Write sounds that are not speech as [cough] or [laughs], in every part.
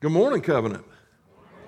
Good morning, Covenant.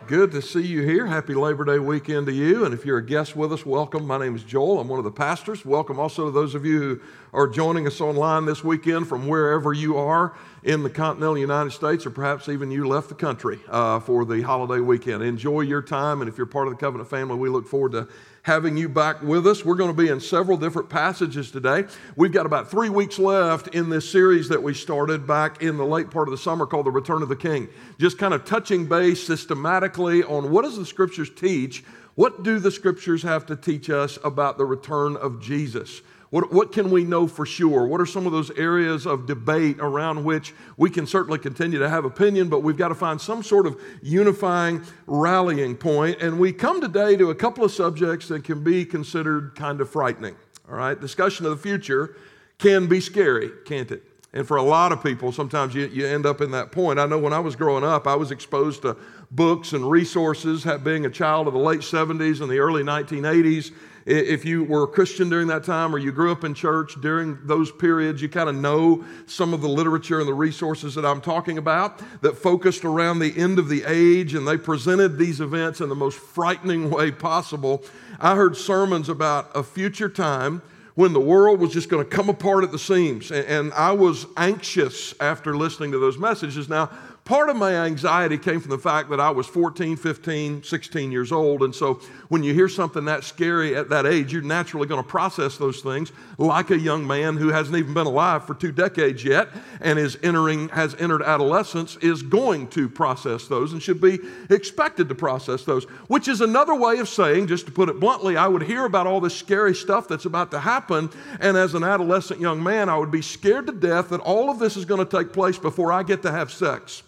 Good to see you here. Happy Labor Day weekend to you. And if you're a guest with us, welcome. My name is Joel. I'm one of the pastors. Welcome also to those of you who are joining us online this weekend from wherever you are in the continental United States, or perhaps even you left the country uh, for the holiday weekend. Enjoy your time. And if you're part of the Covenant family, we look forward to having you back with us. We're going to be in several different passages today. We've got about three weeks left in this series that we started back in the late part of the summer called The Return of the King. Just kind of touching base systematically on what does the scriptures teach? What do the scriptures have to teach us about the return of Jesus? What, what can we know for sure? What are some of those areas of debate around which we can certainly continue to have opinion, but we've got to find some sort of unifying rallying point. And we come today to a couple of subjects that can be considered kind of frightening. All right, discussion of the future can be scary, can't it? And for a lot of people, sometimes you, you end up in that point. I know when I was growing up, I was exposed to books and resources, being a child of the late 70s and the early 1980s if you were a Christian during that time or you grew up in church during those periods, you kind of know some of the literature and the resources that I'm talking about that focused around the end of the age and they presented these events in the most frightening way possible. I heard sermons about a future time when the world was just going to come apart at the seams. And I was anxious after listening to those messages. Now, part of my anxiety came from the fact that I was 14, 15, 16 years old. And so when you hear something that scary at that age, you're naturally going to process those things like a young man who hasn't even been alive for two decades yet and is entering, has entered adolescence, is going to process those and should be expected to process those, which is another way of saying, just to put it bluntly, I would hear about all this scary stuff that's about to happen. And as an adolescent young man, I would be scared to death that all of this is going to take place before I get to have sex.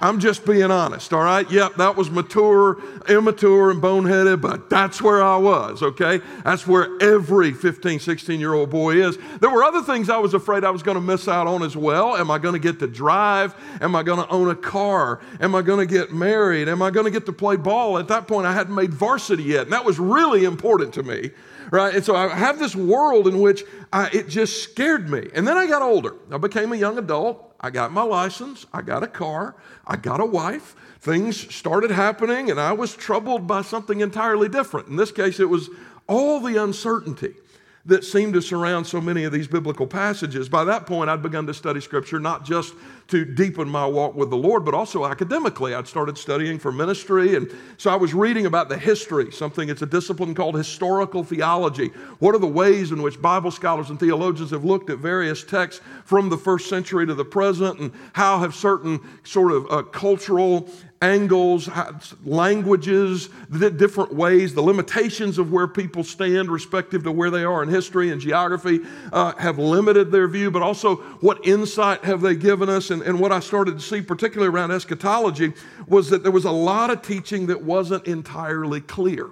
I'm just being honest, all right? Yep, that was mature, immature, and boneheaded, but that's where I was, okay? That's where every 15, 16 year old boy is. There were other things I was afraid I was going to miss out on as well. Am I going to get to drive? Am I going to own a car? Am I going to get married? Am I going to get to play ball? At that point, I hadn't made varsity yet, and that was really important to me right? And so I have this world in which I, it just scared me. And then I got older. I became a young adult. I got my license, I got a car, I got a wife. Things started happening, and I was troubled by something entirely different. In this case, it was all the uncertainty that seemed to surround so many of these biblical passages. By that point, I'd begun to study Scripture not just to deepen my walk with the Lord, but also academically. I'd started studying for ministry, and so I was reading about the history, something, it's a discipline called historical theology. What are the ways in which Bible scholars and theologians have looked at various texts from the first century to the present, and how have certain sort of uh, cultural angles, languages, the different ways, the limitations of where people stand respective to where they are in history and geography uh, have limited their view, but also what insight have they given us. And, and what I started to see, particularly around eschatology, was that there was a lot of teaching that wasn't entirely clear.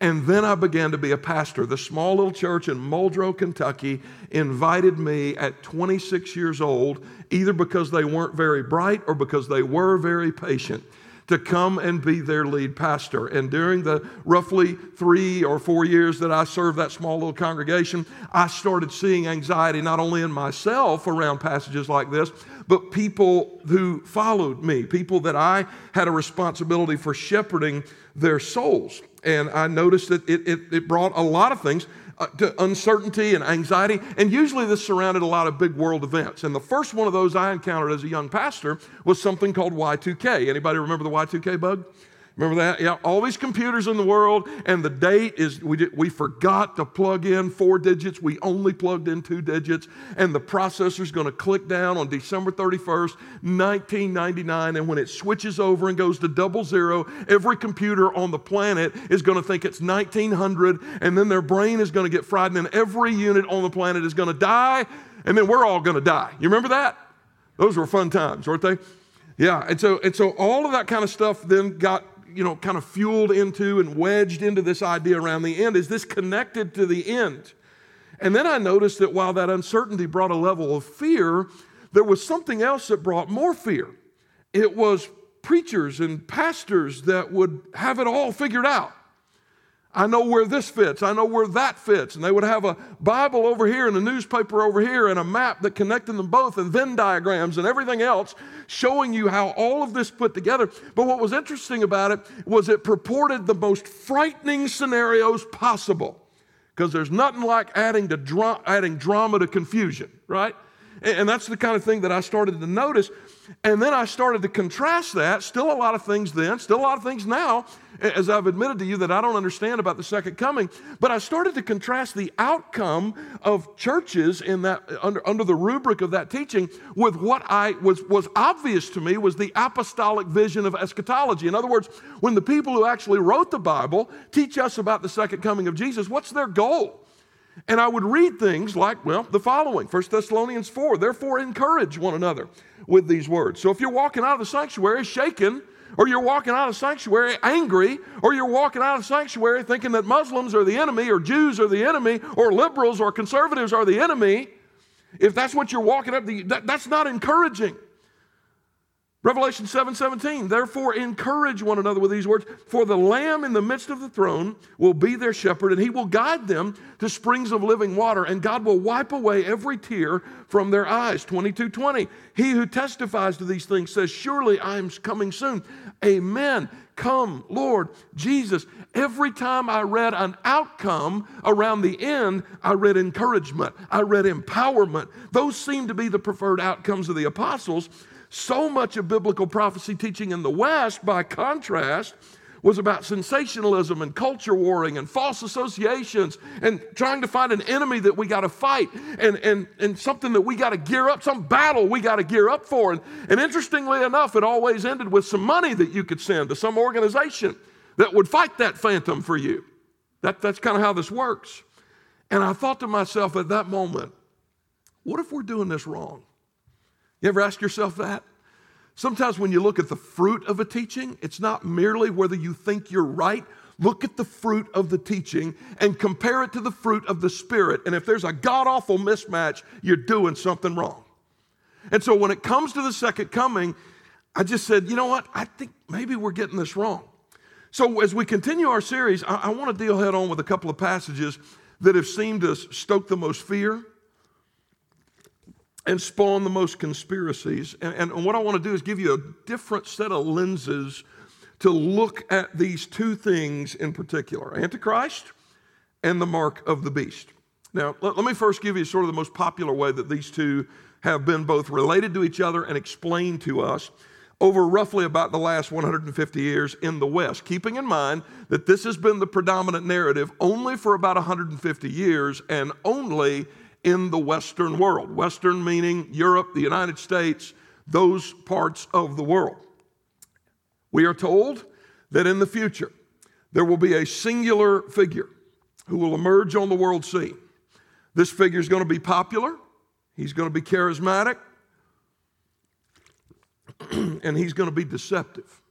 And then I began to be a pastor. The small little church in Muldraugh, Kentucky invited me at 26 years old, either because they weren't very bright or because they were very patient to come and be their lead pastor. And during the roughly three or four years that I served that small little congregation, I started seeing anxiety not only in myself around passages like this, but people who followed me, people that I had a responsibility for shepherding their souls. And I noticed that it, it, it brought a lot of things uh, to uncertainty and anxiety. And usually this surrounded a lot of big world events. And the first one of those I encountered as a young pastor was something called Y2K. Anybody remember the Y2K bug? Remember that? Yeah, all these computers in the world, and the date is, we, did, we forgot to plug in four digits. We only plugged in two digits, and the processor's going to click down on December 31st, 1999. And when it switches over and goes to double zero, every computer on the planet is going to think it's 1900, and then their brain is going to get fried, and then every unit on the planet is going to die, and then we're all going to die. You remember that? Those were fun times, weren't they? Yeah, and so and so all of that kind of stuff then got you know kind of fueled into and wedged into this idea around the end. Is this connected to the end? And then I noticed that while that uncertainty brought a level of fear, there was something else that brought more fear. It was preachers and pastors that would have it all figured out. I know where this fits. I know where that fits. And they would have a Bible over here and a newspaper over here and a map that connected them both and Venn diagrams and everything else showing you how all of this put together. But what was interesting about it was it purported the most frightening scenarios possible because there's nothing like adding, to dra- adding drama to confusion, right? And, that's the kind of thing that I started to notice. And then I started to contrast that. Still a lot of things then, still a lot of things now, as I've admitted to you that I don't understand about the second coming. But I started to contrast the outcome of churches in that under, under the rubric of that teaching with what I was was obvious to me was the apostolic vision of eschatology. In other words, when the people who actually wrote the Bible teach us about the second coming of Jesus, what's their goal? And I would read things like, well, the following 1 Thessalonians 4, therefore encourage one another with these words. So if you're walking out of the sanctuary shaken, or you're walking out of sanctuary angry, or you're walking out of sanctuary thinking that Muslims are the enemy, or Jews are the enemy, or liberals or conservatives are the enemy, if that's what you're walking up, that, that's not encouraging. Revelation 7 17, therefore encourage one another with these words, for the Lamb in the midst of the throne will be their shepherd, and he will guide them to springs of living water, and God will wipe away every tear from their eyes. 22 20, he who testifies to these things says, Surely I am coming soon. Amen. Come, Lord Jesus. Every time I read an outcome around the end, I read encouragement, I read empowerment. Those seem to be the preferred outcomes of the apostles. So much of biblical prophecy teaching in the West, by contrast, was about sensationalism and culture warring and false associations and trying to find an enemy that we got to fight and, and, and something that we got to gear up, some battle we got to gear up for. And, and interestingly enough, it always ended with some money that you could send to some organization that would fight that phantom for you. That, that's kind of how this works. And I thought to myself at that moment, what if we're doing this wrong? You ever ask yourself that? Sometimes when you look at the fruit of a teaching, it's not merely whether you think you're right. Look at the fruit of the teaching and compare it to the fruit of the Spirit. And if there's a god awful mismatch, you're doing something wrong. And so when it comes to the second coming, I just said, you know what? I think maybe we're getting this wrong. So as we continue our series, I, I want to deal head on with a couple of passages that have seemed to stoke the most fear and spawn the most conspiracies. And, and, what I want to do is give you a different set of lenses to look at these two things in particular Antichrist and the mark of the beast. Now, let, let me first give you sort of the most popular way that these two have been both related to each other and explained to us over roughly about the last 150 years in the West, keeping in mind that this has been the predominant narrative only for about 150 years and only in the Western world. Western meaning Europe, the United States, those parts of the world. We are told that in the future there will be a singular figure who will emerge on the world scene. This figure is going to be popular, he's going to be charismatic, [clears throat] and he's going to be deceptive.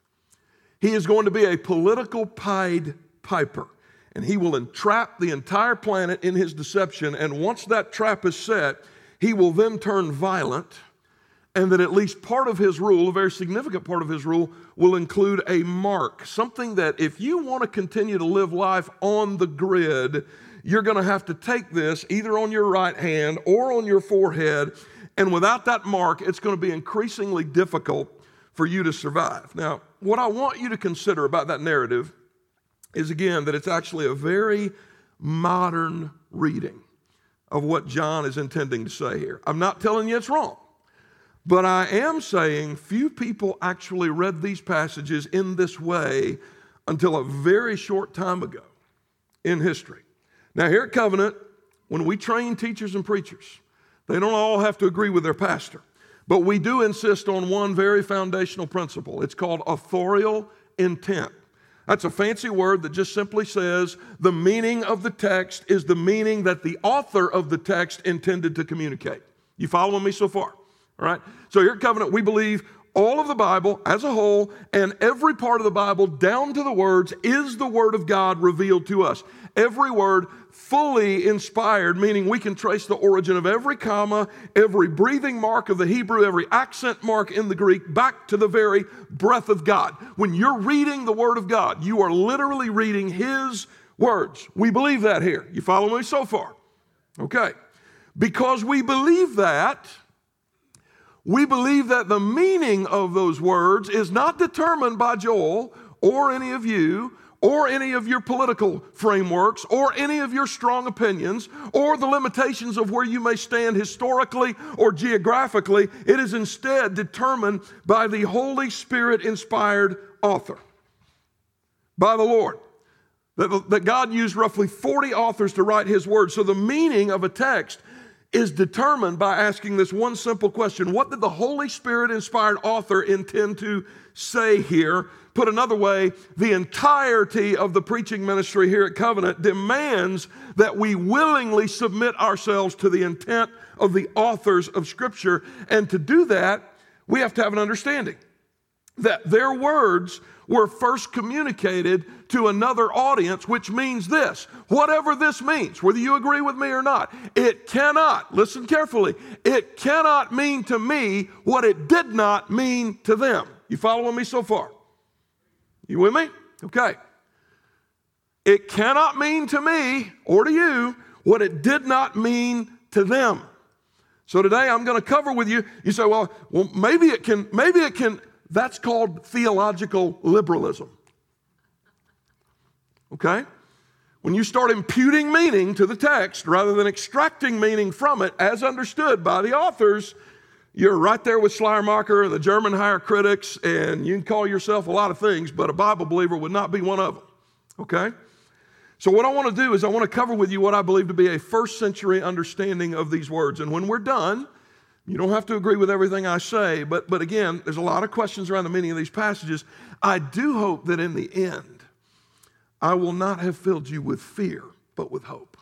He is going to be a political Pied Piper and he will entrap the entire planet in his deception. And once that trap is set, he will then turn violent. And that at least part of his rule, a very significant part of his rule, will include a mark. Something that if you want to continue to live life on the grid, you're going to have to take this either on your right hand or on your forehead. And without that mark, it's going to be increasingly difficult for you to survive. Now, what I want you to consider about that narrative is again that it's actually a very modern reading of what John is intending to say here. I'm not telling you it's wrong, but I am saying few people actually read these passages in this way until a very short time ago in history. Now, here at Covenant, when we train teachers and preachers, they don't all have to agree with their pastor, but we do insist on one very foundational principle. It's called authorial intent. That's a fancy word that just simply says the meaning of the text is the meaning that the author of the text intended to communicate. You following me so far? All right? So here at Covenant, we believe all of the Bible as a whole and every part of the Bible down to the words is the Word of God revealed to us. Every word fully inspired, meaning we can trace the origin of every comma, every breathing mark of the Hebrew, every accent mark in the Greek, back to the very breath of God. When you're reading the Word of God, you are literally reading His words. We believe that here. You follow me so far? Okay. Because we believe that, we believe that the meaning of those words is not determined by Joel or any of you or any of your political frameworks or any of your strong opinions or the limitations of where you may stand historically or geographically. It is instead determined by the Holy Spirit inspired author, by the Lord. That, God used roughly 40 authors to write his word. So the meaning of a text is determined by asking this one simple question What did the Holy Spirit inspired author intend to say here? Put another way, the entirety of the preaching ministry here at Covenant demands that we willingly submit ourselves to the intent of the authors of Scripture. And to do that, we have to have an understanding that their words were first communicated to another audience, which means this whatever this means, whether you agree with me or not, it cannot, listen carefully, it cannot mean to me what it did not mean to them. You following me so far? You with me? Okay. It cannot mean to me or to you what it did not mean to them. So today I'm going to cover with you. You say, well, well, maybe it can, maybe it can that's called theological liberalism. Okay? When you start imputing meaning to the text rather than extracting meaning from it as understood by the authors, you're right there with Schleiermacher and the German higher critics, and you can call yourself a lot of things, but a Bible believer would not be one of them. Okay? So, what I want to do is, I want to cover with you what I believe to be a first century understanding of these words. And when we're done, you don't have to agree with everything I say, but, but again, there's a lot of questions around the meaning of these passages. I do hope that in the end, I will not have filled you with fear, but with hope.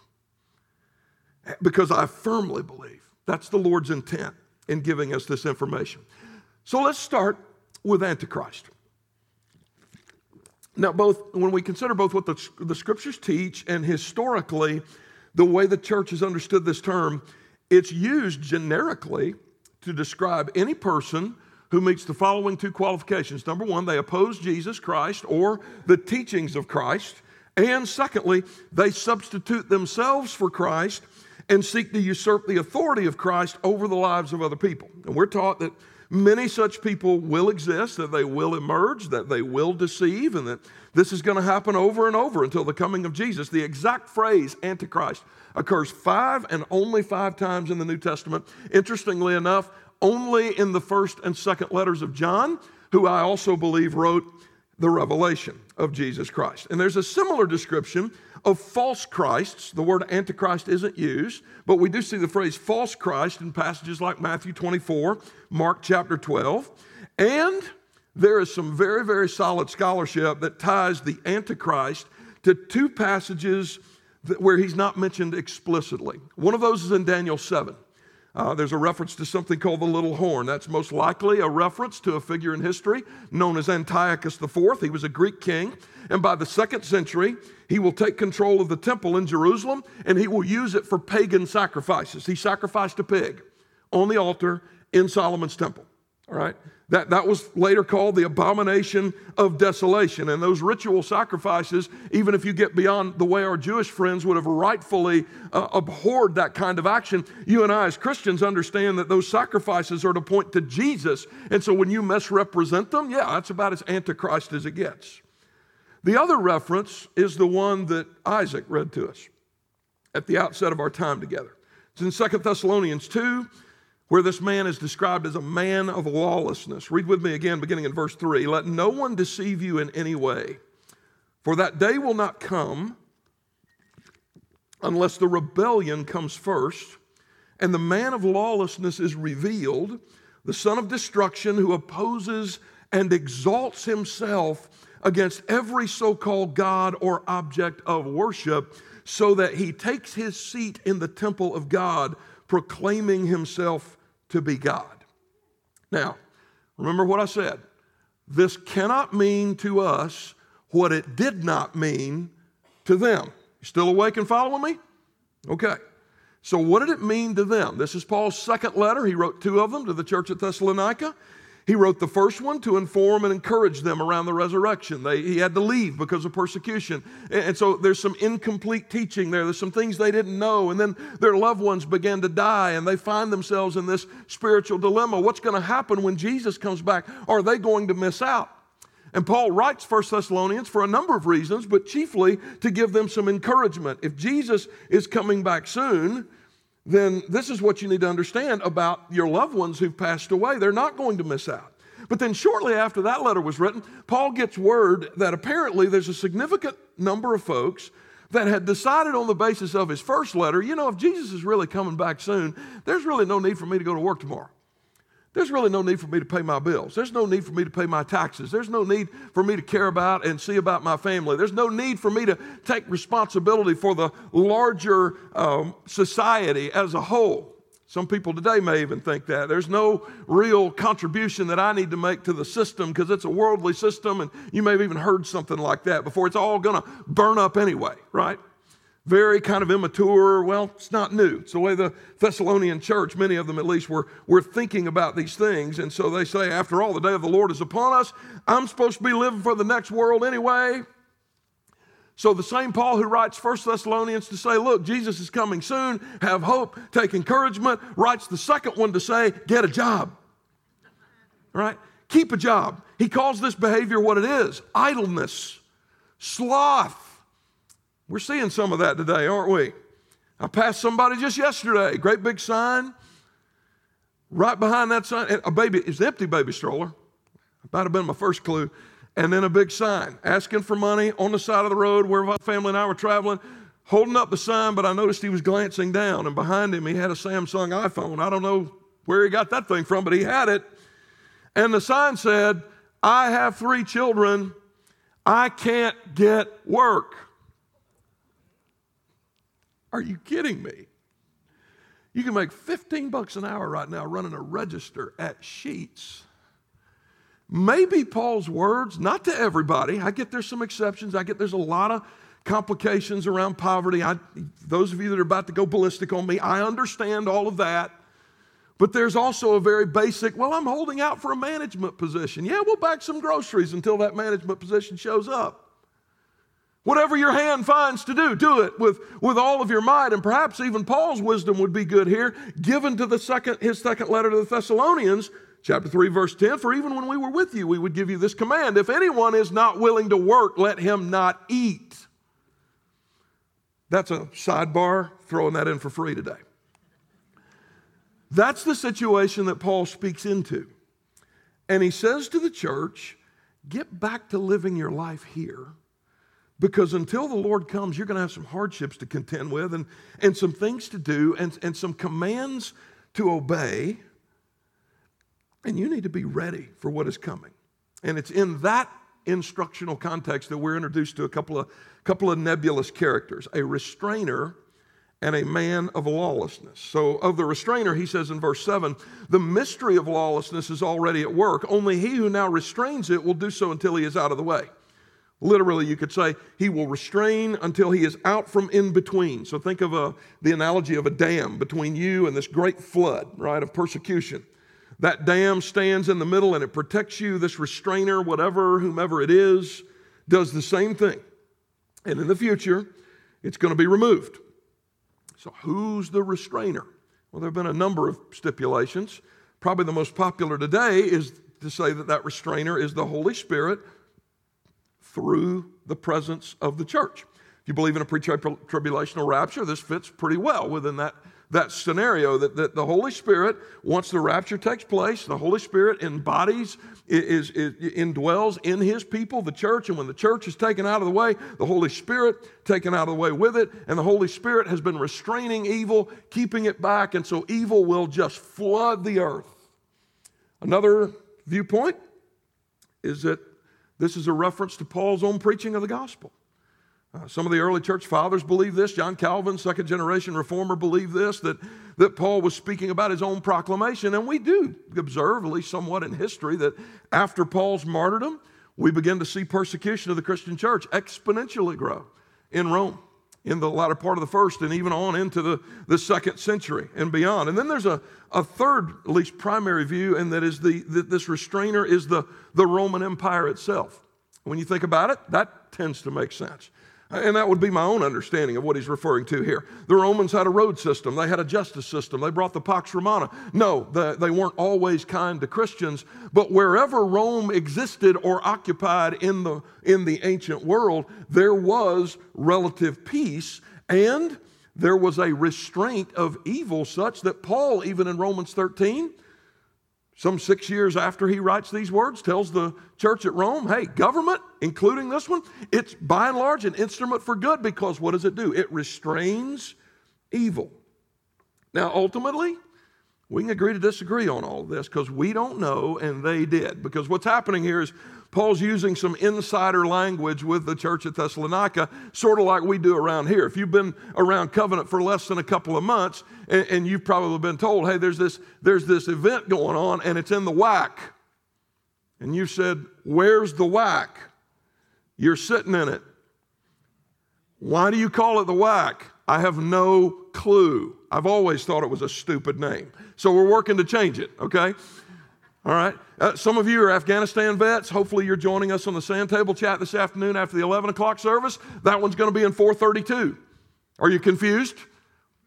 Because I firmly believe that's the Lord's intent in giving us this information. So let's start with Antichrist. Now, both when we consider both what the, the scriptures teach and historically the way the church has understood this term, it's used generically to describe any person who meets the following two qualifications. Number one, they oppose Jesus Christ or the teachings of Christ. And secondly, they substitute themselves for Christ and seek to usurp the authority of Christ over the lives of other people. And we're taught that many such people will exist, that they will emerge, that they will deceive, and that this is going to happen over and over until the coming of Jesus. The exact phrase, Antichrist, occurs five and only five times in the New Testament. Interestingly enough, only in the first and second letters of John, who I also believe wrote the revelation of Jesus Christ. And there's a similar description of false Christs. The word Antichrist isn't used, but we do see the phrase false Christ in passages like Matthew 24, Mark chapter 12. And there is some very, very solid scholarship that ties the Antichrist to two passages where he's not mentioned explicitly. One of those is in Daniel 7. Uh, there's a reference to something called the little horn. That's most likely a reference to a figure in history known as Antiochus IV. He was a Greek king. And by the second century, he will take control of the temple in Jerusalem and he will use it for pagan sacrifices. He sacrificed a pig on the altar in Solomon's temple. All right? That, that was later called the abomination of desolation. And those ritual sacrifices, even if you get beyond the way our Jewish friends would have rightfully uh, abhorred that kind of action, you and I as Christians understand that those sacrifices are to point to Jesus. And so when you misrepresent them, yeah, that's about as antichrist as it gets. The other reference is the one that Isaac read to us at the outset of our time together. It's in Second Thessalonians 2 where this man is described as a man of lawlessness. Read with me again, beginning in verse 3. Let no one deceive you in any way, for that day will not come unless the rebellion comes first, and the man of lawlessness is revealed, the son of destruction who opposes and exalts himself against every so called God or object of worship, so that he takes his seat in the temple of God proclaiming himself to be God. Now, Remember what I said. This cannot mean to us what it did not mean to them. You still awake and following me? Okay. So, what did it mean to them? This is Paul's second letter. He wrote two of them to the church at Thessalonica. He wrote the first one to inform and encourage them around the resurrection. They, he had to leave because of persecution. And, and so there's some incomplete teaching there. There's some things they didn't know. And then their loved ones began to die and they find themselves in this spiritual dilemma. What's going to happen when Jesus comes back? Are they going to miss out? And Paul writes 1 Thessalonians for a number of reasons, but chiefly to give them some encouragement. If Jesus is coming back soon, then this is what you need to understand about your loved ones who've passed away. They're not going to miss out. But then, shortly after that letter was written, Paul gets word that apparently there's a significant number of folks that had decided on the basis of his first letter, you know, if Jesus is really coming back soon, there's really no need for me to go to work tomorrow. There's really no need for me to pay my bills. There's no need for me to pay my taxes. There's no need for me to care about and see about my family. There's no need for me to take responsibility for the larger um, society as a whole. Some people today may even think that. There's no real contribution that I need to make to the system because it's a worldly system, and you may have even heard something like that before. It's all going to burn up anyway, right? Very kind of immature. Well, it's not new. It's the way the Thessalonian church, many of them at least, were, were thinking about these things. And so they say, after all, the day of the Lord is upon us. I'm supposed to be living for the next world anyway. So the same Paul who writes First Thessalonians to say, look, Jesus is coming soon, have hope, take encouragement, writes the second one to say, get a job. Right? Keep a job. He calls this behavior what it is idleness, sloth we're seeing some of that today, aren't we? I passed somebody just yesterday, great big sign. Right behind that sign, a baby, it's an empty baby stroller. That have been my first clue. And then a big sign asking for money on the side of the road where my family and I were traveling, holding up the sign, but I noticed he was glancing down, and behind him he had a Samsung iPhone. I don't know where he got that thing from, but he had it. And the sign said, I have three children. I can't get work. Are you kidding me? You can make 15 bucks an hour right now running a register at Sheetz. Maybe Paul's words, not to everybody. I get there's some exceptions. I get there's a lot of complications around poverty. I, those of you that are about to go ballistic on me, I understand all of that. But there's also a very basic, well, I'm holding out for a management position. Yeah, we'll back some groceries until that management position shows up. Whatever your hand finds to do, do it with, with all of your might. And perhaps even Paul's wisdom would be good here, given to the second, his second letter to the Thessalonians, chapter 3, verse 10. For even when we were with you, we would give you this command if anyone is not willing to work, let him not eat. That's a sidebar, throwing that in for free today. That's the situation that Paul speaks into. And he says to the church, get back to living your life here because until the Lord comes, you're going to have some hardships to contend with and, and some things to do and, and some commands to obey. And you need to be ready for what is coming. And it's in that instructional context that we're introduced to a couple of, couple of nebulous characters a restrainer and a man of lawlessness. So, of the restrainer, he says in verse 7 the mystery of lawlessness is already at work. Only he who now restrains it will do so until he is out of the way. Literally, you could say he will restrain until he is out from in between. So think of a, the analogy of a dam between you and this great flood, right, of persecution. That dam stands in the middle and it protects you. This restrainer, whatever, whomever it is, does the same thing. And in the future, it's going to be removed. So, who's the restrainer? Well, there have been a number of stipulations. Probably the most popular today is to say that that restrainer is the Holy Spirit through the presence of the church. If you believe in a pre tribulational rapture, this fits pretty well within that, that scenario that, that the Holy Spirit, once the rapture takes place, the Holy Spirit embodies, is, is, indwells in his people, the church, and when the church is taken out of the way, the Holy Spirit taken out of the way with it, and the Holy Spirit has been restraining evil, keeping it back, and so evil will just flood the earth. Another viewpoint is that this is a reference to Paul's own preaching of the gospel. Uh, some of the early church fathers believe this. John Calvin, second generation reformer, believed this that, that Paul was speaking about his own proclamation. And we do observe, at least somewhat in history, that after Paul's martyrdom, we begin to see persecution of the Christian church exponentially grow in Rome in the latter part of the first and even on into the, the second century and beyond. And then there's a, a third, at least primary view, and that is the, that this restrainer is the, the Roman Empire itself. When you think about it, that tends to make sense. And that would be my own understanding of what he's referring to here. The Romans had a road system, they had a justice system, they brought the Pax Romana. No, the, they weren't always kind to Christians, but wherever Rome existed or occupied in the, in the ancient world, there was relative peace and there was a restraint of evil such that Paul, even in Romans 13, some six years after he writes these words, tells the church at Rome, hey, government, including this one, it's by and large an instrument for good because what does it do? It restrains evil. Now, ultimately, we can agree to disagree on all of this because we don't know and they did. Because what's happening here is Paul's using some insider language with the church at Thessalonica, sort of like we do around here. If you've been around covenant for less than a couple of months, and, and you've probably been told, hey, there's this, there's this event going on, and it's in the whack. And you said, Where's the whack? You're sitting in it. Why do you call it the whack? I have no clue. I've always thought it was a stupid name. So we're working to change it, okay? All right. Uh, some of you are Afghanistan vets. Hopefully, you're joining us on the sand table chat this afternoon after the 11 o'clock service. That one's going to be in 432. Are you confused?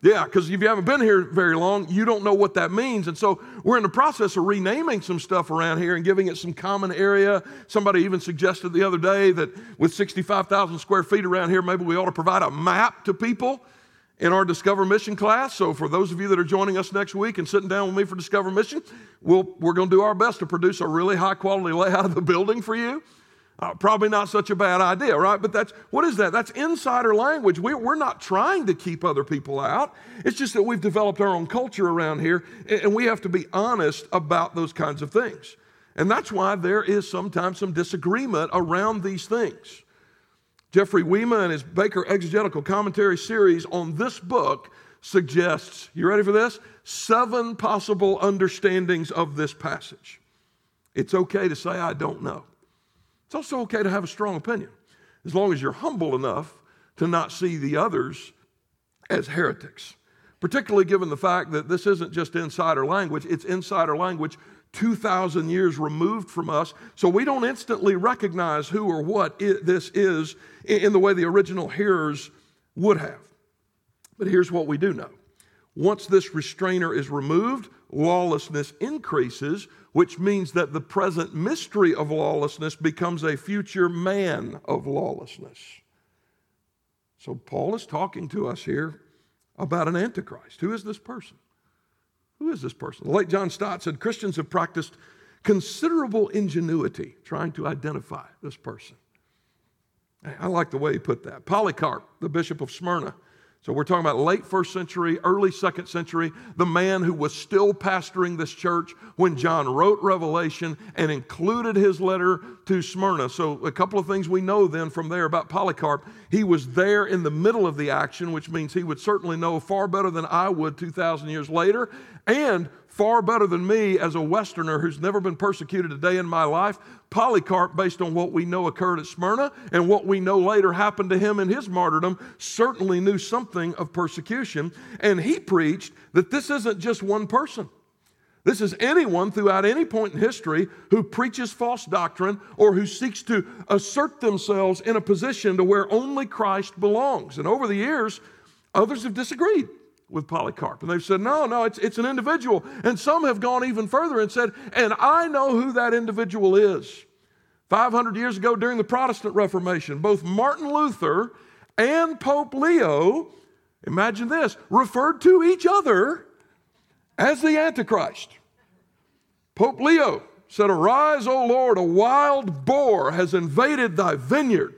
Yeah, because if you haven't been here very long, you don't know what that means. And so we're in the process of renaming some stuff around here and giving it some common area. Somebody even suggested the other day that with 65,000 square feet around here, maybe we ought to provide a map to people in our Discover Mission class. So, for those of you that are joining us next week and sitting down with me for Discover Mission, we we are going to do our best to produce a really high quality [laughs] layout of the building for you. Uh, probably not such a bad idea, right? But that's what is that? That's insider language. We, we're not trying to keep other people out. It's just that we've developed our own culture around here, and we have to be honest about those kinds of things. And that's why there is sometimes some disagreement around these things. Jeffrey Weima in his Baker Exegetical Commentary series on this book suggests, you ready for this? Seven possible understandings of this passage. It's okay to say, I don't know. It's also okay to have a strong opinion, as long as you're humble enough to not see the others as heretics. Particularly given the fact that this isn't just insider language, it's insider language 2,000 years removed from us, so we don't instantly recognize who or what it, this is in the way the original hearers would have. But here's what we do know once this restrainer is removed, lawlessness increases, which means that the present mystery of lawlessness becomes a future man of lawlessness. So, Paul is talking to us here about an antichrist. Who is this person? Who is this person? The late John Stott said Christians have practiced considerable ingenuity trying to identify this person. I like the way he put that. Polycarp, the bishop of Smyrna, so we're talking about late first century, early second century, the man who was still pastoring this church when John wrote Revelation and included his letter to Smyrna. So a couple of things we know then from there about Polycarp. He was there in the middle of the action, which means he would certainly know far better than I would 2,000 years later. And far better than me as a Westerner who's never been persecuted a day in my life. Polycarp, based on what we know occurred at Smyrna and what we know later happened to him in his martyrdom, certainly knew something of persecution. And he preached that this isn't just one person. This is anyone throughout any point in history who preaches false doctrine or who seeks to assert themselves in a position to where only Christ belongs. And over the years, others have disagreed with Polycarp. And they've said, no, no, it's, it's an individual. And some have gone even further and said, and I know who that individual is. 500 years ago during the Protestant Reformation, both Martin Luther and Pope Leo, imagine this, referred to each other as the Antichrist. Pope Leo said, Arise, O Lord, a wild boar has invaded thy vineyard.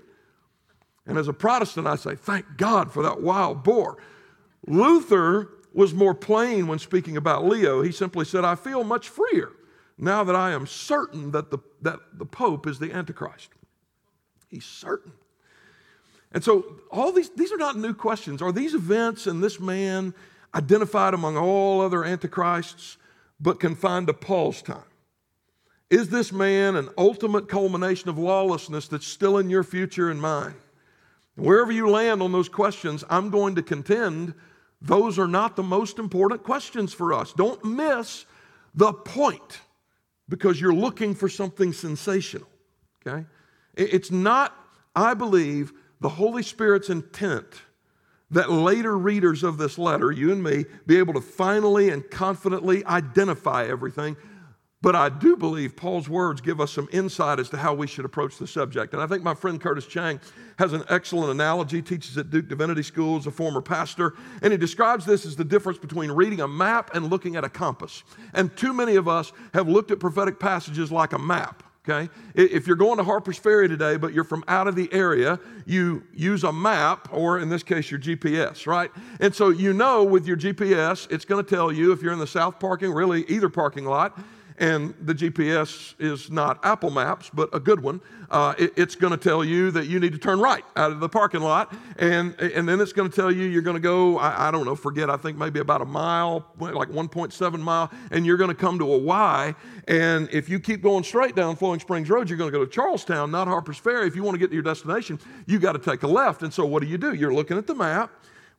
And as a Protestant, I say, Thank God for that wild boar. Luther was more plain when speaking about Leo. He simply said, I feel much freer now that I am certain that the, that the Pope is the Antichrist. He's certain. And so all these, these are not new questions. Are these events and this man identified among all other antichrists, but confined to Paul's time? Is this man an ultimate culmination of lawlessness that's still in your future and mine? Wherever you land on those questions, I'm going to contend those are not the most important questions for us. Don't miss the point because you're looking for something sensational. Okay? It's not, I believe, the Holy Spirit's intent that later readers of this letter, you and me, be able to finally and confidently identify everything. But I do believe Paul's words give us some insight as to how we should approach the subject. And I think my friend Curtis Chang has an excellent analogy, teaches at Duke Divinity School, is a former pastor, and he describes this as the difference between reading a map and looking at a compass. And too many of us have looked at prophetic passages like a map. Okay? If you're going to Harper's Ferry today, but you're from out of the area, you use a map, or in this case, your GPS, right? And so you know with your GPS, it's going to tell you if you're in the south parking, really either parking lot, and the GPS is not Apple Maps, but a good one, uh, it, it's going to tell you that you need to turn right out of the parking lot. And, and then it's going to tell you you're going to go, I, I, don't know, forget, I think maybe about a mile, like 1.7 mile, and you're going to come to a Y. And if you keep going straight down Flowing Springs Road, you're going to go to Charles Town, not Harper's Ferry. If you want to get to your destination, you got to take a left. And so what do you do? You're looking at the map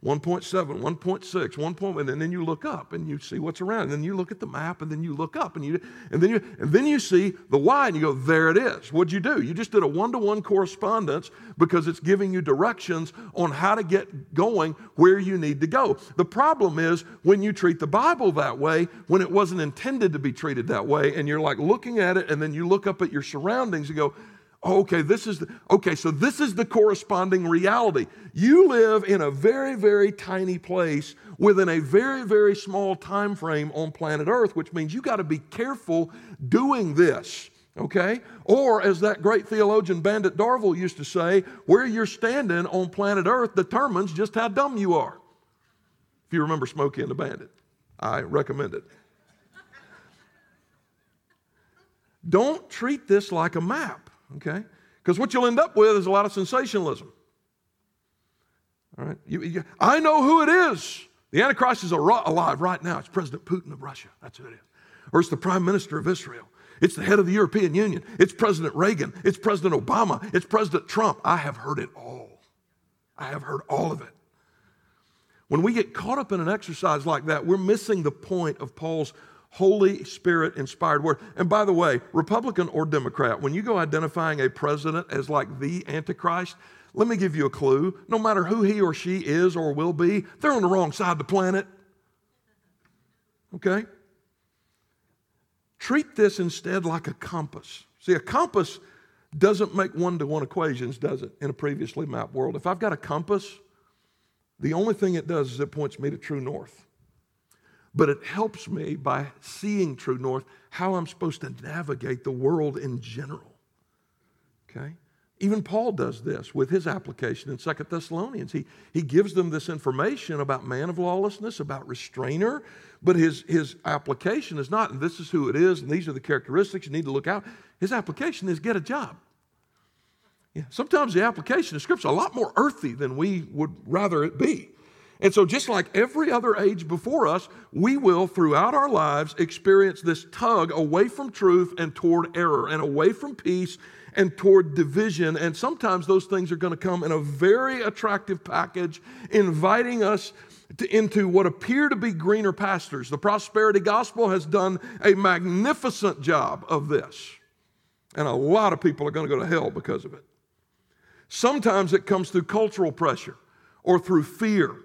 1.7, 1.6, 1. Point, and then you look up and you see what's around. And then you look at the map and then you look up and you and then you and then you see the Y and you go, there it is. What'd you do? You just did a one-to-one correspondence because it's giving you directions on how to get going where you need to go. The problem is when you treat the Bible that way, when it wasn't intended to be treated that way, and you're like looking at it and then you look up at your surroundings and go, Okay, this is the, okay, so this is the corresponding reality. You live in a very, very tiny place within a very, very small time frame on planet Earth, which means you got to be careful doing this. Okay? Or, as that great theologian Bandit Darville used to say, where you're standing on planet Earth determines just how dumb you are. If you remember Smokey and the Bandit, I recommend it. Don't treat this like a map okay? Because what you'll end up with is a lot of sensationalism. All right? You, you, I know who it is. The Antichrist is alive right now. It's President Putin of Russia. That's who it is. Or it's the Prime Minister of Israel. It's the head of the European Union. It's President Reagan. It's President Obama. It's President Trump. I have heard it all. I have heard all of it. When we get caught up in an exercise like that, we're missing the point of Paul's Holy Spirit inspired word. And by the way, Republican or Democrat, when you go identifying a president as like the Antichrist, let me give you a clue. No matter who he or she is or will be, they're on the wrong side of the planet. Okay? Treat this instead like a compass. See, a compass doesn't make one to one equations, does it, in a previously mapped world? If I've got a compass, the only thing it does is it points me to true north but it helps me by seeing true north how I'm supposed to navigate the world in general. Okay? Even Paul does this with his application in Second Thessalonians. He, he gives them this information about man of lawlessness, about restrainer, but his, his application is not, this is who it is, and these are the characteristics you need to look out. His application is get a job. Yeah, sometimes the application of Scripture is a lot more earthy than we would rather it be. And so, just like every other age before us, we will throughout our lives experience this tug away from truth and toward error, and away from peace and toward division. And sometimes those things are going to come in a very attractive package, inviting us to, into what appear to be greener pastures. The prosperity gospel has done a magnificent job of this. And a lot of people are going to go to hell because of it. Sometimes it comes through cultural pressure or through fear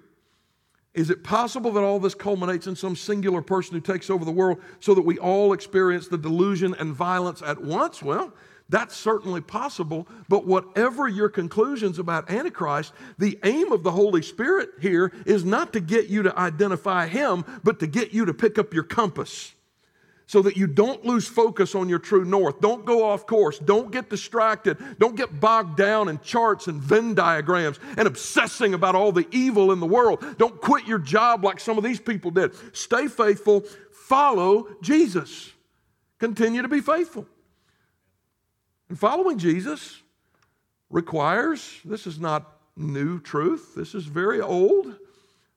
is it possible that all this culminates in some singular person who takes over the world so that we all experience the delusion and violence at once? Well, that's certainly possible, but whatever your conclusions about Antichrist, the aim of the Holy Spirit here is not to get you to identify him, but to get you to pick up your compass so that you don't lose focus on your true north. Don't go off course. Don't get distracted. Don't get bogged down in charts and Venn diagrams and obsessing about all the evil in the world. Don't quit your job like some of these people did. Stay faithful. Follow Jesus. Continue to be faithful. And following Jesus requires, this is not new truth. This is very old,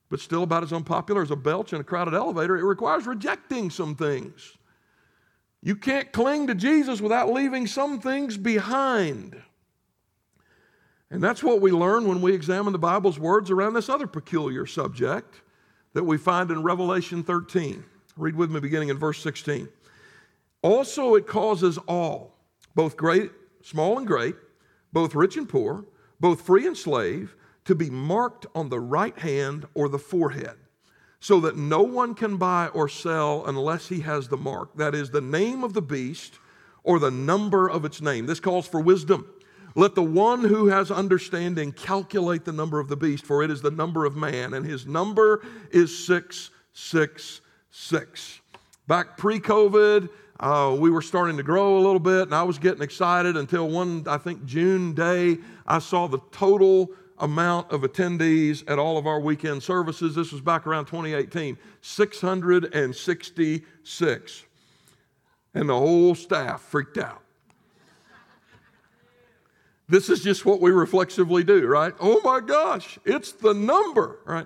but still about as unpopular as a belch in a crowded elevator. It requires rejecting some things. You can't cling to Jesus without leaving some things behind. And that's what we learn when we examine the Bible's words around this other peculiar subject that we find in Revelation 13. Read with me beginning in verse 16. Also, it causes all, both great, small and great, both rich and poor, both free and slave, to be marked on the right hand or the forehead, so that no one can buy or sell unless he has the mark. That is the name of the beast or the number of its name. This calls for wisdom. Let the one who has understanding calculate the number of the beast, for it is the number of man, and his number is 666. Back pre COVID, uh, we were starting to grow a little bit, and I was getting excited until one, I think, June day, I saw the total amount of attendees at all of our weekend services. This was back around 2018 666. And the whole staff freaked out. This is just what we reflexively do, right? Oh my gosh, it's the number, right?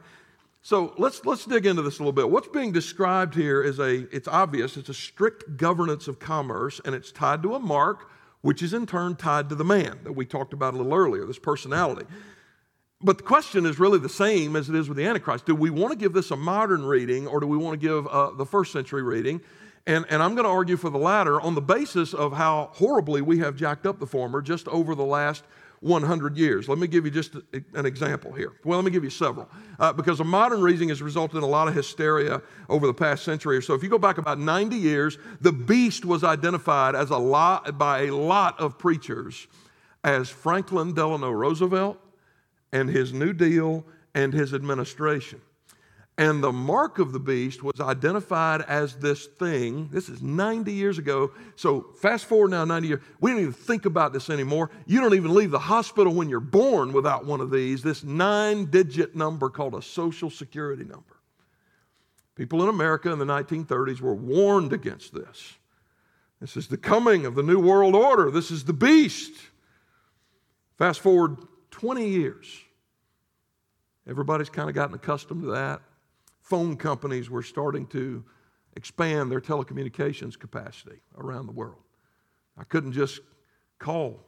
So let's let's dig into this a little bit. What's being described here is a it's obvious, it's a strict governance of commerce and it's tied to a mark which is in turn tied to the man that we talked about a little earlier, this personality. But the question is really the same as it is with the Antichrist. Do we want to give this a modern reading or do we want to give uh, the first century reading? And, and I'm going to argue for the latter on the basis of how horribly we have jacked up the former just over the last 100 years. Let me give you just an example here. Well, let me give you several. Uh, because a modern reading has resulted in a lot of hysteria over the past century or so. If you go back about 90 years, the beast was identified as a lot, by a lot of preachers as Franklin Delano Roosevelt and his New Deal and his administration. And the mark of the beast was identified as this thing. This is 90 years ago. So fast forward now 90 years. We don't even think about this anymore. You don't even leave the hospital when you're born without one of these. This nine digit number called a social security number. People in America in the 1930s were warned against this. This is the coming of the New World Order. This is the beast. Fast forward 20 years. Everybody's kind of gotten accustomed to that phone companies were starting to expand their telecommunications capacity around the world. I couldn't just call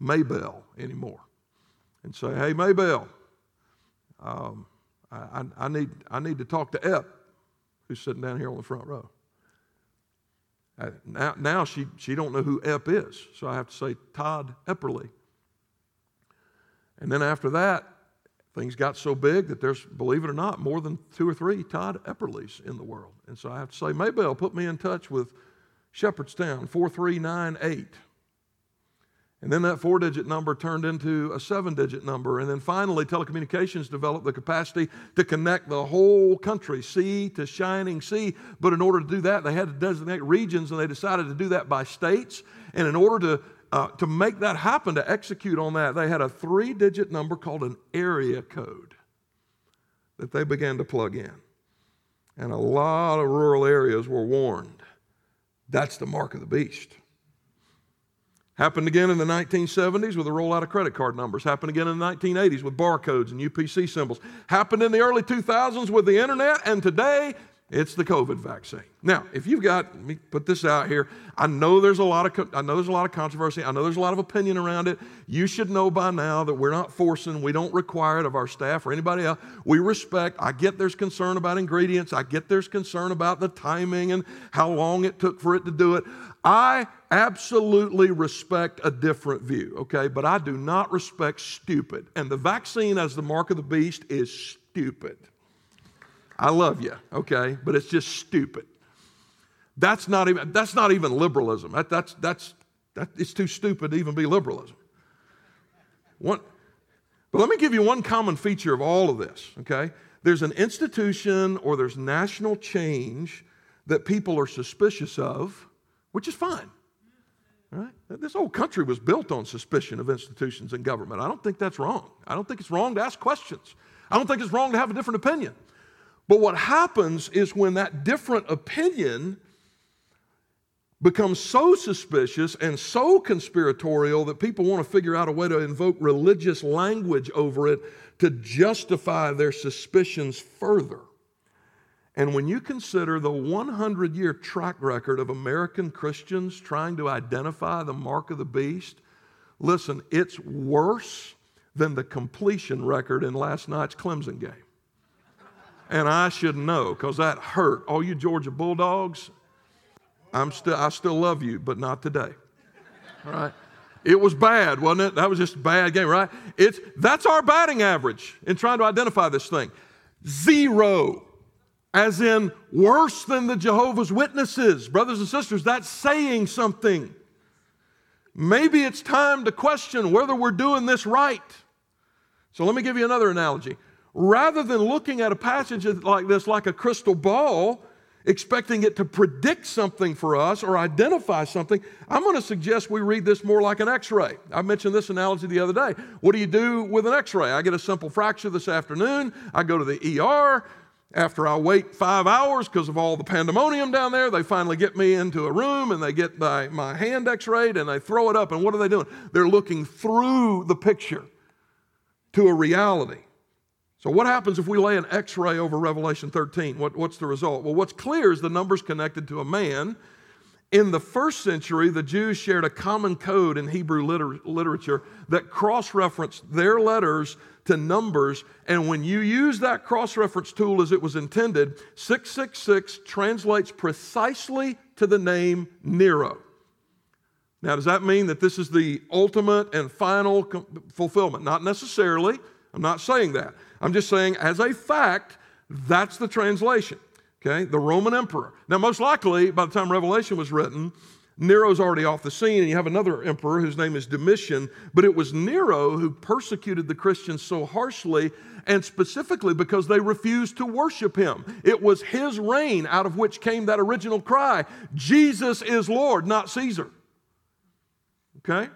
Maybell anymore and say, hey, Maybell, um, I, I, need, I need to talk to Ep, who's sitting down here on the front row. Uh, now, now she, she don't know who Ep is, so I have to say Todd Epperly. And then after that, Things got so big that there's, believe it or not, more than two or three Todd Epperleys in the world. And so I have to say, Maybell put me in touch with Shepherdstown 4398. And then that four digit number turned into a seven digit number. And then finally, telecommunications developed the capacity to connect the whole country, sea to shining sea. But in order to do that, they had to designate regions, and they decided to do that by states. And in order to uh, to make that happen, to execute on that, they had a three digit number called an area code that they began to plug in. And a lot of rural areas were warned. That's the mark of the beast. Happened again in the 1970s with the rollout of credit card numbers. Happened again in the 1980s with barcodes and UPC symbols. Happened in the early 2000s with the internet. And today, it's the COVID vaccine. Now, if you've got, let me put this out here. I know there's a lot of, I know there's a lot of controversy. I know there's a lot of opinion around it. You should know by now that we're not forcing, we don't require it of our staff or anybody else. We respect. I get there's concern about ingredients. I get there's concern about the timing and how long it took for it to do it. I absolutely respect a different view, okay? But I do not respect stupid. And the vaccine as the mark of the beast is stupid. I love you, okay? But it's just stupid. That's not even, that's not even liberalism. That, that's, that's, that, it's too stupid to even be liberalism. One, but let me give you one common feature of all of this, okay? There's an institution or there's national change that people are suspicious of, which is fine. Right? This whole country was built on suspicion of institutions and government. I don't think that's wrong. I don't think it's wrong to ask questions. I don't think it's wrong to have a different opinion. But what happens is when that different opinion becomes so suspicious and so conspiratorial that people want to figure out a way to invoke religious language over it to justify their suspicions further. And when you consider the 100 year track record of American Christians trying to identify the mark of the beast, listen, it's worse than the completion record in last night's Clemson game. And I should know because that hurt. All you Georgia Bulldogs, I'm still, I still love you, but not today. All right? It was bad, wasn't it? That was just a bad game, right? It's, that's our batting average in trying to identify this thing. Zero as in worse than the Jehovah's Witnesses. Brothers and sisters, that's saying something. Maybe it's time to question whether we're doing this right. So let me give you another analogy. Rather than looking at a passage like this like a crystal ball, expecting it to predict something for us or identify something, I'm going to suggest we read this more like an x ray. I mentioned this analogy the other day. What do you do with an x ray? I get a simple fracture this afternoon, I go to the ER. After I wait five hours because of all the pandemonium down there, they finally get me into a room and they get my, my hand x rayed and they throw it up. And what are they doing? They're looking through the picture to a reality. So, what happens if we lay an x ray over Revelation 13? What, what's the result? Well, what's clear is the numbers connected to a man. In the first century, the Jews shared a common code in Hebrew liter- literature that cross referenced their letters to numbers. And when you use that cross reference tool as it was intended, 666 translates precisely to the name Nero. Now, does that mean that this is the ultimate and final fulfillment? Not necessarily. I'm not saying that. I'm just saying, as a fact, that's the translation. Okay, the Roman emperor. Now, most likely, by the time Revelation was written, Nero's already off the scene, and you have another emperor whose name is Domitian. But it was Nero who persecuted the Christians so harshly, and specifically because they refused to worship him. It was his reign out of which came that original cry Jesus is Lord, not Caesar. Okay?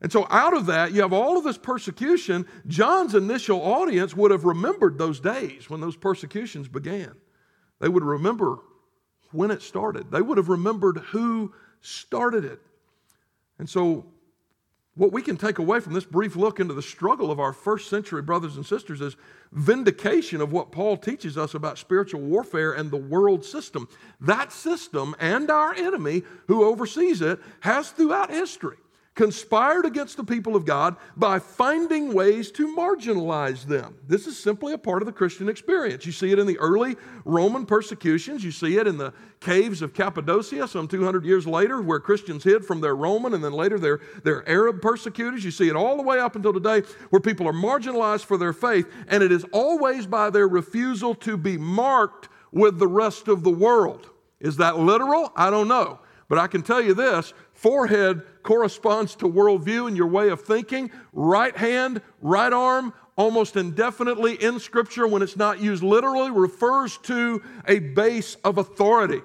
And so, out of that, you have all of this persecution. John's initial audience would have remembered those days when those persecutions began. They would remember when it started, they would have remembered who started it. And so, what we can take away from this brief look into the struggle of our first century brothers and sisters is vindication of what Paul teaches us about spiritual warfare and the world system. That system and our enemy who oversees it has throughout history conspired against the people of God by finding ways to marginalize them. This is simply a part of the Christian experience. You see it in the early Roman persecutions, you see it in the caves of Cappadocia some 200 years later, where Christians hid from their Roman and then later their, their Arab persecutors. You see it all the way up until today, where people are marginalized for their faith, and it is always by their refusal to be marked with the rest of the world. Is that literal? I don't know. But I can tell you this forehead corresponds to worldview and your way of thinking. Right hand, right arm, almost indefinitely in Scripture, when it's not used literally, refers to a base of authority.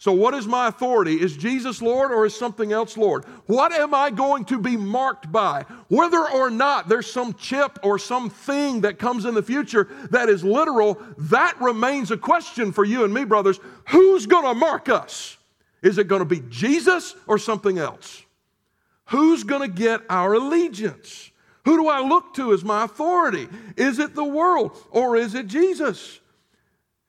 So, what is my authority? Is Jesus Lord or is something else Lord? What am I going to be marked by? Whether or not there's some chip or something that comes in the future that is literal, that remains a question for you and me, brothers. Who's going to mark us? Is it going to be Jesus or something else? Who's going to get our allegiance? Who do I look to as my authority? Is it the world or is it Jesus?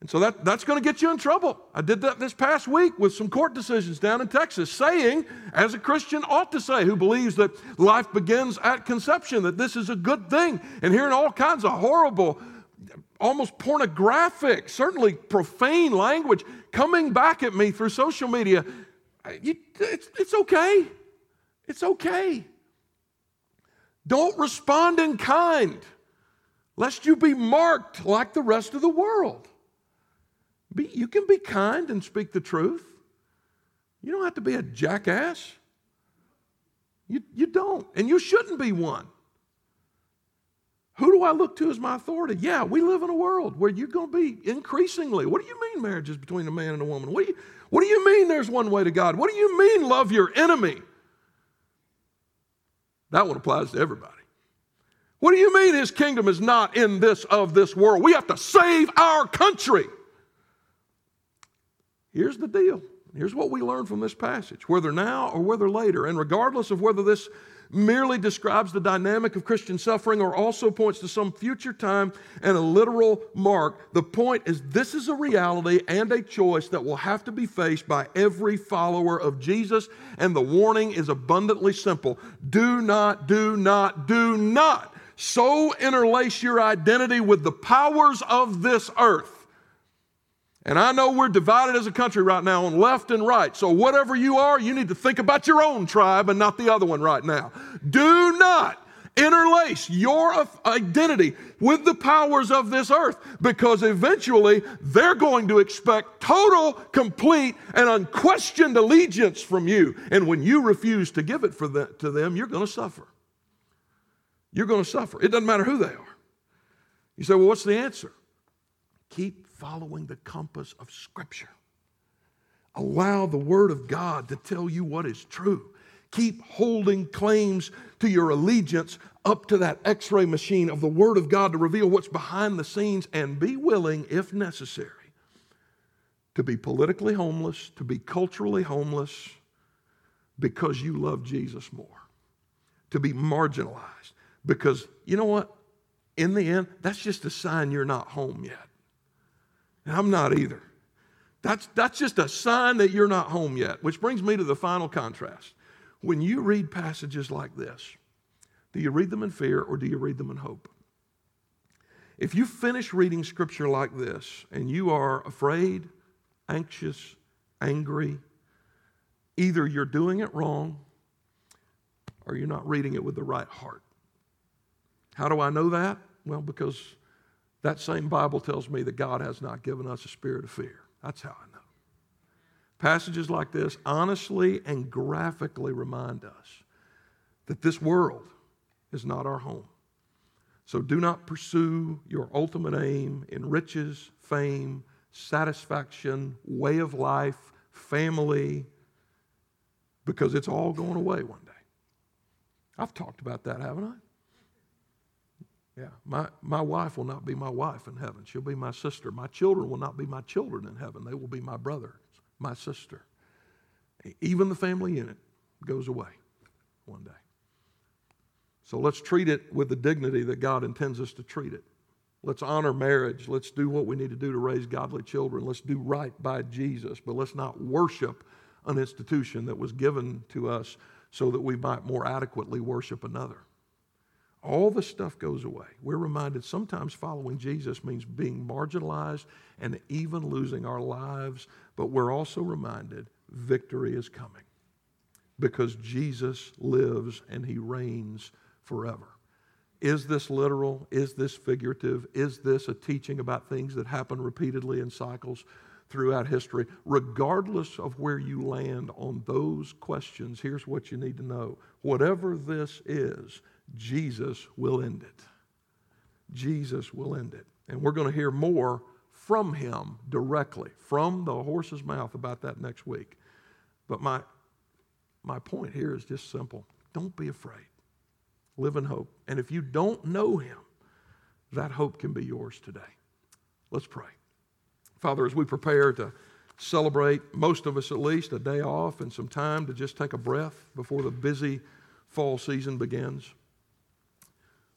And so that, that's going to get you in trouble. I did that this past week with some court decisions down in Texas, saying, as a Christian ought to say, who believes that life begins at conception, that this is a good thing, and hearing all kinds of horrible, almost pornographic, certainly profane language coming back at me through social media, you, it's, it's okay. It's okay. Don't respond in kind, lest you be marked like the rest of the world. Be, you can be kind and speak the truth. You don't have to be a jackass. You, you don't, and you shouldn't be one. Who do I look to as my authority? Yeah, we live in a world where you're going to be increasingly. What do you mean marriage is between a man and a woman? What do you, what do you mean there's one way to God? What do you mean love your enemy? That one applies to everybody. What do you mean his kingdom is not in this of this world? We have to save our country. Here's the deal. Here's what we learn from this passage whether now or whether later, and regardless of whether this merely describes the dynamic of Christian suffering or also points to some future time and a literal mark. The point is, this is a reality and a choice that will have to be faced by every follower of Jesus, and the warning is abundantly simple do not, do not, do not so interlace your identity with the powers of this earth and I know we're divided as a country right now on left and right. So, whatever you are, you need to think about your own tribe and not the other one right now. Do not interlace your identity with the powers of this earth because eventually they're going to expect total, complete, and unquestioned allegiance from you. And when you refuse to give it for the, to them, you're going to suffer. You're going to suffer. It doesn't matter who they are. You say, well, what's the answer? Keep following the compass of Scripture. Allow the Word of God to tell you what is true. Keep holding claims to your allegiance up to that x ray machine of the Word of God to reveal what's behind the scenes and be willing, if necessary, to be politically homeless, to be culturally homeless because you love Jesus more, to be marginalized. Because you know what? In the end, that's just a sign you're not home yet. And I'm not either. That's, that's just a sign that you're not home yet, which brings me to the final contrast. When you read passages like this, do you read them in fear or do you read them in hope? If you finish reading scripture like this and you are afraid, anxious, angry, either you're doing it wrong or you're not reading it with the right heart. How do I know that? Well, because that same Bible tells me that God has not given us a spirit of fear. That's how I know. Passages like this honestly and graphically remind us that this world is not our home. So do not pursue your ultimate aim in riches, fame, satisfaction, way of life, family, because it's all going away one day. I've talked about that, haven't I? Yeah, my, my wife will not be my wife in heaven. She'll be my sister. My children will not be my children in heaven. They will be my brother, my sister. Even the family unit goes away one day. So let's treat it with the dignity that God intends us to treat it. Let's honor marriage. Let's do what we need to do to raise godly children. Let's do right by Jesus, but let's not worship an institution that was given to us so that we might more adequately worship another. All the stuff goes away. We're reminded sometimes following Jesus means being marginalized and even losing our lives, but we're also reminded victory is coming because Jesus lives and he reigns forever. Is this literal? Is this figurative? Is this a teaching about things that happen repeatedly in cycles throughout history? Regardless of where you land on those questions, here's what you need to know. Whatever this is, Jesus will end it. Jesus will end it. And we're going to hear more from him directly, from the horse's mouth about that next week. But my, my point here is just simple don't be afraid. Live in hope. And if you don't know him, that hope can be yours today. Let's pray. Father, as we prepare to celebrate, most of us at least, a day off and some time to just take a breath before the busy fall season begins.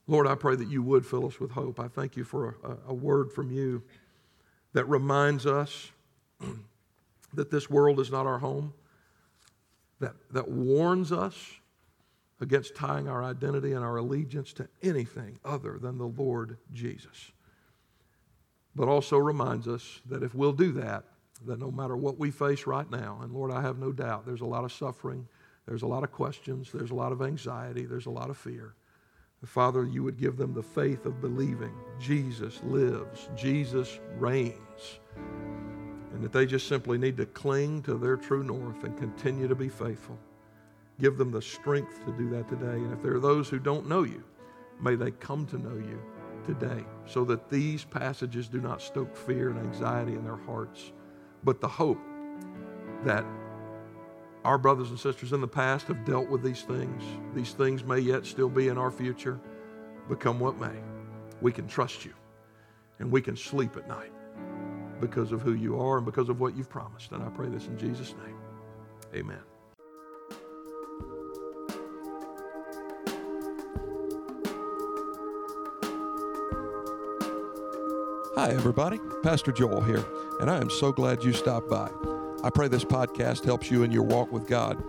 Lord, I pray that you would fill us with hope. I thank you for a, a word from you that reminds us [clears throat] that this world is not our home, that, that warns us against tying our identity and our allegiance to anything other than the Lord Jesus. But also reminds us that if we'll do that, that no matter what we face right now, and Lord, I have no doubt there's a lot of suffering, there's a lot of questions, there's a lot of anxiety, there's a lot of fear. Father, you would give them the faith of believing Jesus lives, Jesus reigns, and that they just simply need to cling to their true north and continue to be faithful. Give them the strength to do that today. And if there are those who don't know you, may they come to know you today so that these passages do not stoke fear and anxiety in their hearts, but the hope that our brothers and sisters in the past have dealt with these things. These things may yet still be in our future. Become what may. We can trust you and we can sleep at night because of who you are and because of what you've promised. And I pray this in Jesus' name. Amen. Hi, everybody. Pastor Joel here, and I am so glad you stopped by. I pray this podcast helps you in your walk with God.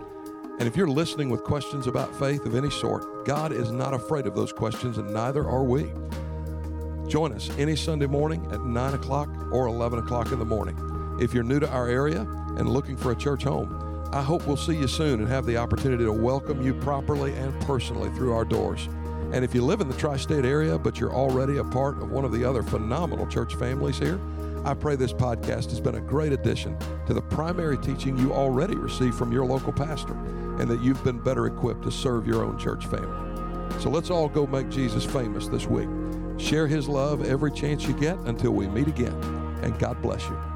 And if you're listening with questions about faith of any sort, God is not afraid of those questions, and neither are we. Join us any Sunday morning at 9 o'clock or 11 o'clock in the morning. If you're new to our area and looking for a church home, I hope we'll see you soon and have the opportunity to welcome you properly and personally through our doors. And if you live in the tri state area, but you're already a part of one of the other phenomenal church families here, I pray this podcast has been a great addition to the primary teaching you already receive from your local pastor and that you've been better equipped to serve your own church family. So let's all go make Jesus famous this week. Share his love every chance you get until we meet again. And God bless you.